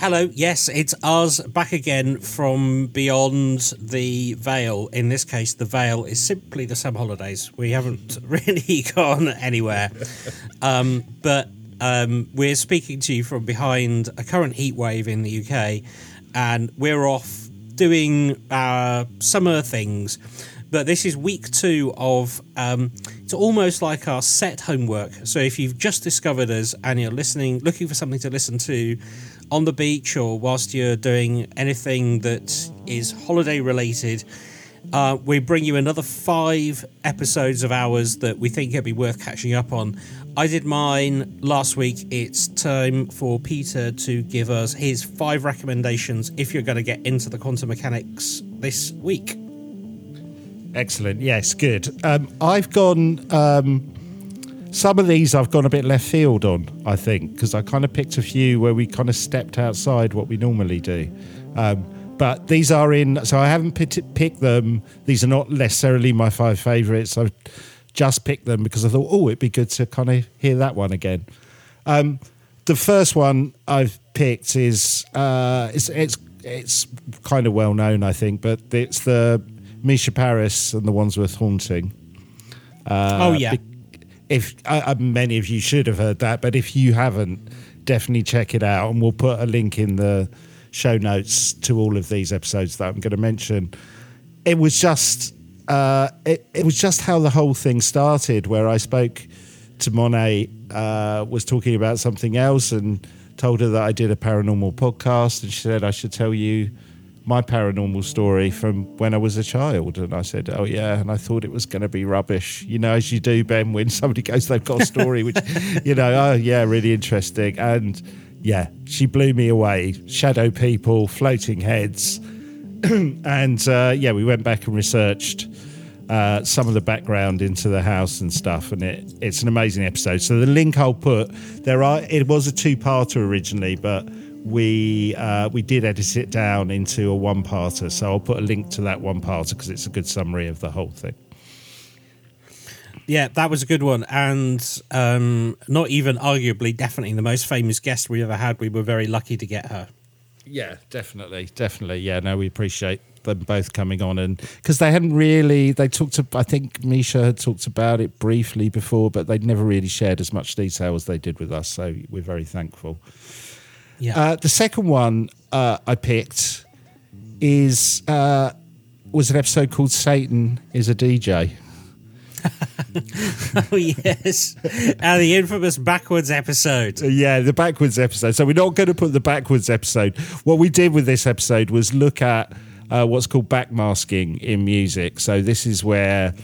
Hello, yes, it's us back again from beyond the veil. In this case, the veil is simply the summer holidays. We haven't really gone anywhere. Um, but um, we're speaking to you from behind a current heat wave in the UK, and we're off doing our summer things. But this is week two of um, it's almost like our set homework. So if you've just discovered us and you're listening, looking for something to listen to on the beach or whilst you're doing anything that is holiday related, uh, we bring you another five episodes of ours that we think it'd be worth catching up on. I did mine last week. It's time for Peter to give us his five recommendations if you're going to get into the quantum mechanics this week. Excellent. Yes, good. Um, I've gone. Um, some of these I've gone a bit left field on, I think, because I kind of picked a few where we kind of stepped outside what we normally do. Um, but these are in, so I haven't picked, picked them. These are not necessarily my five favourites. I've just picked them because I thought, oh, it'd be good to kind of hear that one again. Um, the first one I've picked is uh, it's it's it's kind of well known, I think, but it's the Mica Paris and the Wandsworth Haunting. Uh, oh yeah. If uh, many of you should have heard that, but if you haven't, definitely check it out, and we'll put a link in the show notes to all of these episodes that I'm going to mention. It was just uh, it, it was just how the whole thing started, where I spoke to Monet, uh, was talking about something else, and told her that I did a paranormal podcast, and she said I should tell you my paranormal story from when I was a child. And I said, Oh, yeah. And I thought it was going to be rubbish, you know, as you do, Ben, when somebody goes, they've got a story, which, you know, oh, yeah, really interesting. And yeah, she blew me away. Shadow people, floating heads. and uh, yeah, we went back and researched. Uh, some of the background into the house and stuff, and it, it's an amazing episode. So the link I'll put there are. It was a two-parter originally, but we uh, we did edit it down into a one-parter. So I'll put a link to that one-parter because it's a good summary of the whole thing. Yeah, that was a good one, and um, not even arguably, definitely the most famous guest we ever had. We were very lucky to get her. Yeah, definitely, definitely. Yeah, no, we appreciate them both coming on, and because they hadn't really, they talked to. I think Mica had talked about it briefly before, but they'd never really shared as much detail as they did with us. So we're very thankful. Yeah. Uh, the second one uh, I picked is uh, was an episode called "Satan is a DJ." oh yes, and the infamous backwards episode. Yeah, the backwards episode. So we're not going to put the backwards episode. What we did with this episode was look at uh, what's called backmasking in music. So this is where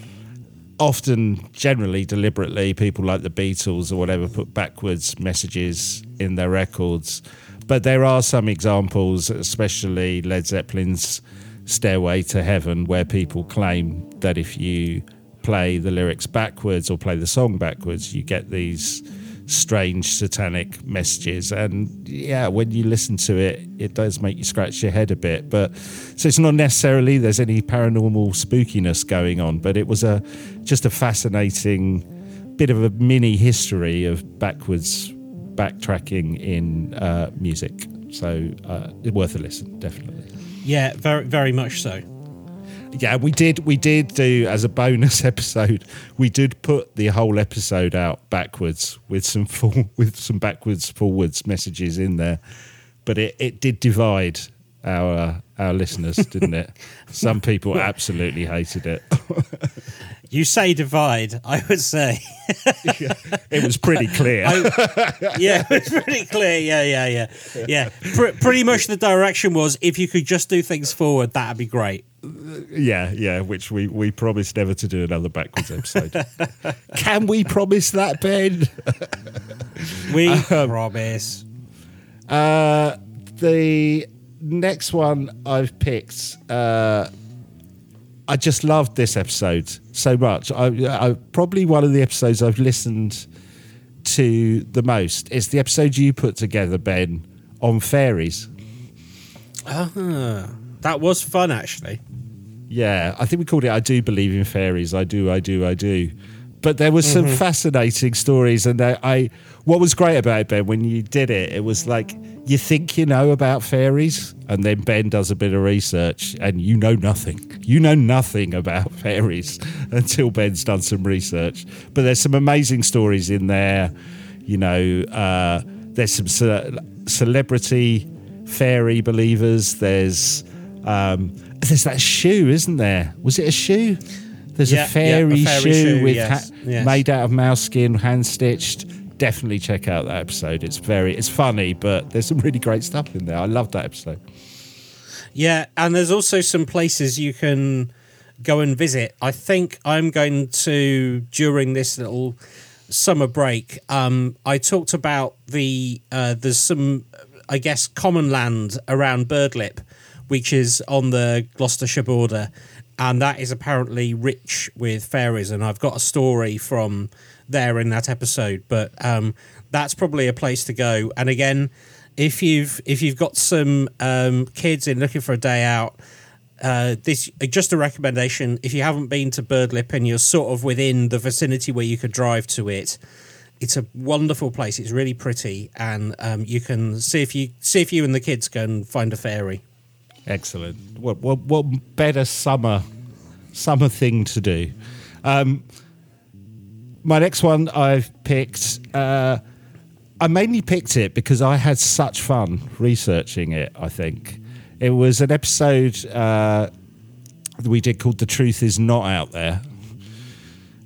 often, generally, deliberately, people like the Beatles or whatever put backwards messages in their records but there are some examples, especially Led Zeppelin's Stairway to Heaven, where people claim that if you play the lyrics backwards or play the song backwards, you get these strange satanic messages. And yeah, when you listen to it, it does make you scratch your head a bit. But so it's not necessarily there's any paranormal spookiness going on, but it was a just a fascinating bit of a mini history of backwards backtracking in uh, music. So uh, worth a listen, definitely. Yeah, very very much so. Yeah, we did we did do as a bonus episode. We did put the whole episode out backwards with some full with some backwards forwards messages in there, but it, it did divide our our listeners, didn't it? Some people absolutely hated it. You say divide, I would say. yeah, it was pretty clear. I, yeah, it was pretty clear. Yeah, yeah, yeah. Yeah. Pr- pretty much the direction was if you could just do things forward, that'd be great. Yeah, yeah, which we, we promised never to do another backwards episode. Can we promise that, Ben? we um, promise. Uh, the next one I've picked. Uh, I just loved this episode so much. I, I, probably one of the episodes I've listened to the most. It's the episode you put together, Ben, on fairies. Ah, that was fun, actually. Yeah, I think we called it "I Do Believe in Fairies." I do, I do, I do. But there was some fascinating stories, and I, I what was great about it, Ben, when you did it, it was like you think you know about fairies, and then Ben does a bit of research, and you know nothing. You know nothing about fairies until Ben's done some research. But there's some amazing stories in there. You know, uh, there's some ce- celebrity fairy believers. There's um, there's that shoe, isn't there? Was it a shoe? There's Yeah, a fairy, yeah, a fairy shoe, shoe, with yes, ha- yes. made out of mouse skin, hand stitched. Definitely check out that episode. It's very, it's funny, but there's some really great stuff in there. I love that episode. Yeah, and there's also some places you can go and visit. I think I'm going to during this little summer break. Um, I talked about the uh, there's some I guess common land around Birdlip, which is on the Gloucestershire border, and that is apparently rich with fairies. And I've got a story from there in that episode, but um, that's probably a place to go. And again, if you've if you've got some um, kids in looking for a day out, uh, this just a recommendation. If you haven't been to Birdlip and you're sort of within the vicinity where you could drive to it, it's a wonderful place. It's really pretty, and um, you can see if you see if you and the kids can find a fairy. Excellent. What, what, what better summer summer thing to do? Um, my next one I've picked. Uh, I mainly picked it because I had such fun researching it. I think it was an episode uh, that we did called "The Truth Is Not Out There,"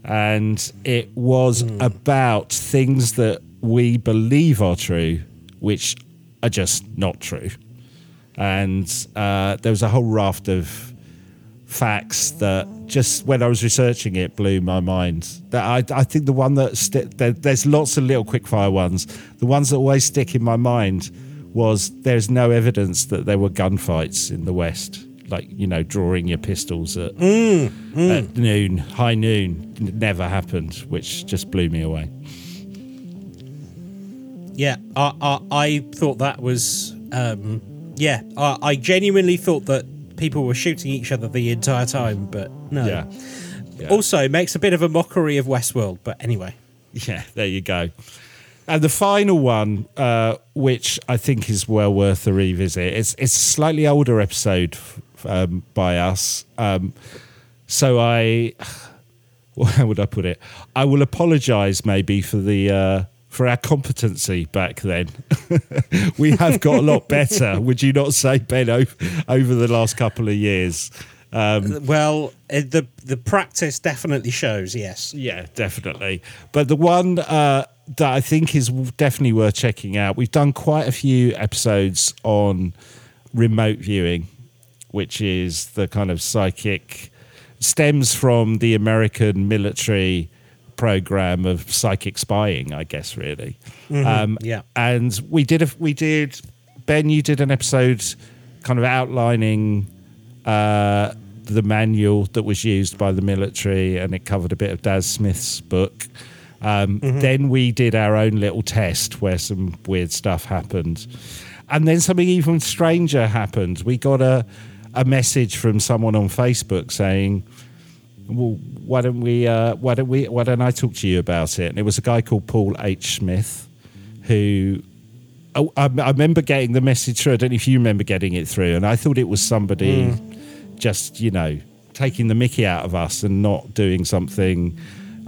and it was about things that we believe are true, which are just not true and uh, there was a whole raft of facts that just when I was researching it blew my mind. That I, I think the one that sti- there, there's lots of little quickfire ones. The ones that always stick in my mind was there's no evidence that there were gunfights in the West, like you know drawing your pistols at, at noon, high noon. Never happened, which just blew me away. Yeah, I I, I thought that was um, yeah. I, I genuinely thought that people were shooting each other the entire time, but no. Yeah. Yeah. Also, makes a bit of a mockery of Westworld, but anyway. Yeah, there you go. And the final one, uh, which I think is well worth a revisit, it's it's a slightly older episode um, by us. Um, so I, how would I put it? I will apologise maybe for the uh, for our competency back then. we have got a lot better, would you not say, Ben? Over, over the last couple of years. Um, Well, uh, the the practice definitely shows. Yes. Yeah, definitely. But the one uh, that I think is definitely worth checking out, we've done quite a few episodes on remote viewing, which is the kind of psychic, stems from the American military program of psychic spying, I guess, really. Um, yeah. And we did, a, we did, Ben, you did an episode kind of outlining uh, the manual that was used by the military, and it covered a bit of Daz Smith's book. Um, Then we did our own little test where some weird stuff happened, and then something even stranger happened. We got a a message from someone on Facebook saying, "Well, why don't we? Uh, why don't we? Why don't I talk to you about it?" And it was a guy called Paul H. Smith, who I, I I remember getting the message through. I don't know if you remember getting it through, and I thought it was somebody just, you know, taking the mickey out of us and not doing something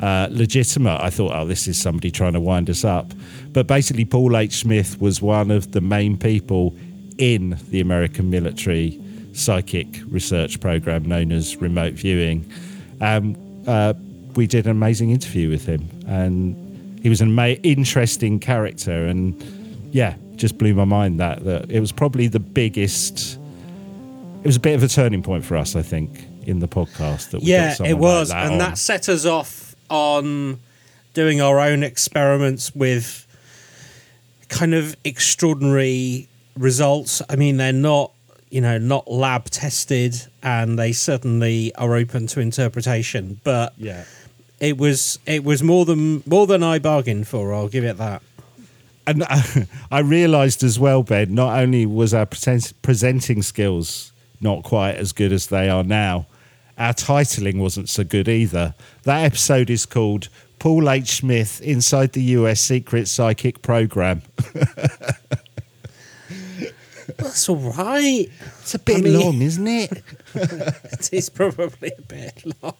uh, legitimate. I thought, oh, this is somebody trying to wind us up. But basically, Paul H. Smith was one of the main people in the American military psychic research program known as remote viewing. Um, uh, we did an amazing interview with him, and he was an ama- interesting character. And yeah, just blew my mind that, that it was probably the biggest. It was a bit of a turning point for us, I think, in the podcast. That we Yeah, it like was, that and on. that set us off on doing our own experiments with kind of extraordinary results. I mean, they're not, you know, not lab tested, and they certainly are open to interpretation. But yeah. it was it was more than more than I bargained for. I'll give it that. and I, I realised as well, Ben. Not only was our present, presenting skills not quite as good as they are now, our titling wasn't so good either. That episode is called Paul H. Smith Inside the US Secret Psychic Program. That's all right. It's a bit I mean- long, isn't it? It is probably a bit long.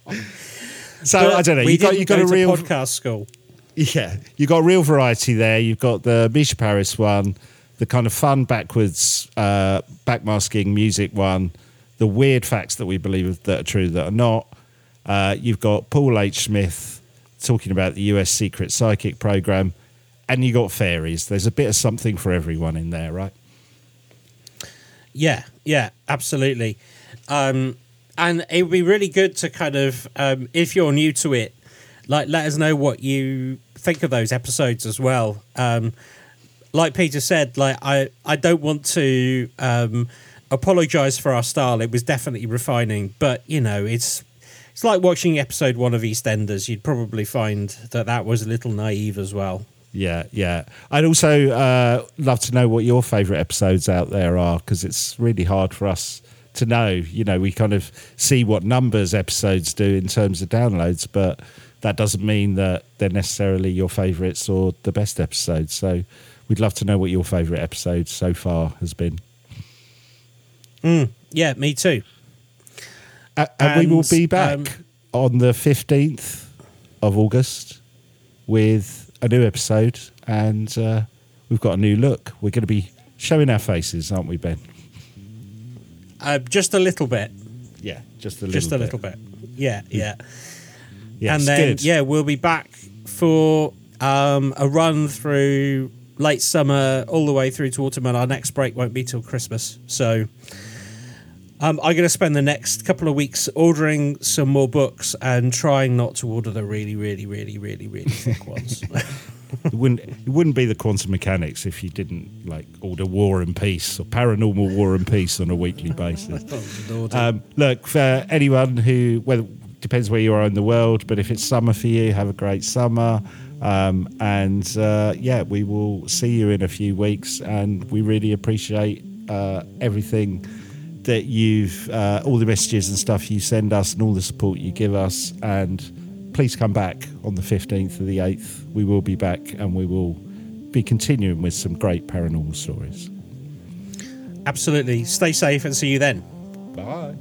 So But I don't know. You got you got go a real podcast school. Yeah, you got real variety there. You've got the Mica Paris one, the kind of fun backwards uh, backmasking music one, the weird facts that we believe that are true that are not. Uh, you've got Paul H. Smith talking about the US secret psychic program, and you got fairies. There's a bit of something for everyone in there, right? Yeah, yeah, absolutely. Um, and it would be really good to kind of, um, if you're new to it, like let us know what you think of those episodes as well. Um, like Peter said, like I, I don't want to um, apologize for our style. It was definitely refining, but you know, it's it's like watching episode one of EastEnders. You'd probably find that that was a little naive as well. Yeah, yeah. I'd also uh, love to know what your favourite episodes out there are because it's really hard for us to know. You know, we kind of see what numbers episodes do in terms of downloads, but that doesn't mean that they're necessarily your favourites or the best episodes. So we'd love to know what your favourite episode so far has been. Yeah, me too. Uh, and, we will be back um, on the 15th of August with a new episode, and uh, we've got a new look. We're going to be showing our faces, aren't we, Ben? Uh, just a little bit. Yeah, just a little just a bit. little bit. Yeah, yeah. Yes, and then good. yeah, we'll be back for um, a run through late summer all the way through to autumn, and our next break won't be till Christmas. So um, I'm going to spend the next couple of weeks ordering some more books and trying not to order the really, really, really, really, really thick ones. It wouldn't it wouldn't be the quantum mechanics if you didn't like order War and Peace or Paranormal War and Peace on a weekly basis. Um, look, for anyone who, well, depends where you are in the world, but if it's summer for you, have a great summer. Um, and uh, yeah, we will see you in a few weeks. And we really appreciate uh, everything that you've, uh, all the messages and stuff you send us and all the support you give us. And please come back on the 15th of the 8th. We will be back and we will be continuing with some great paranormal stories. Absolutely. Stay safe and see you then. Bye.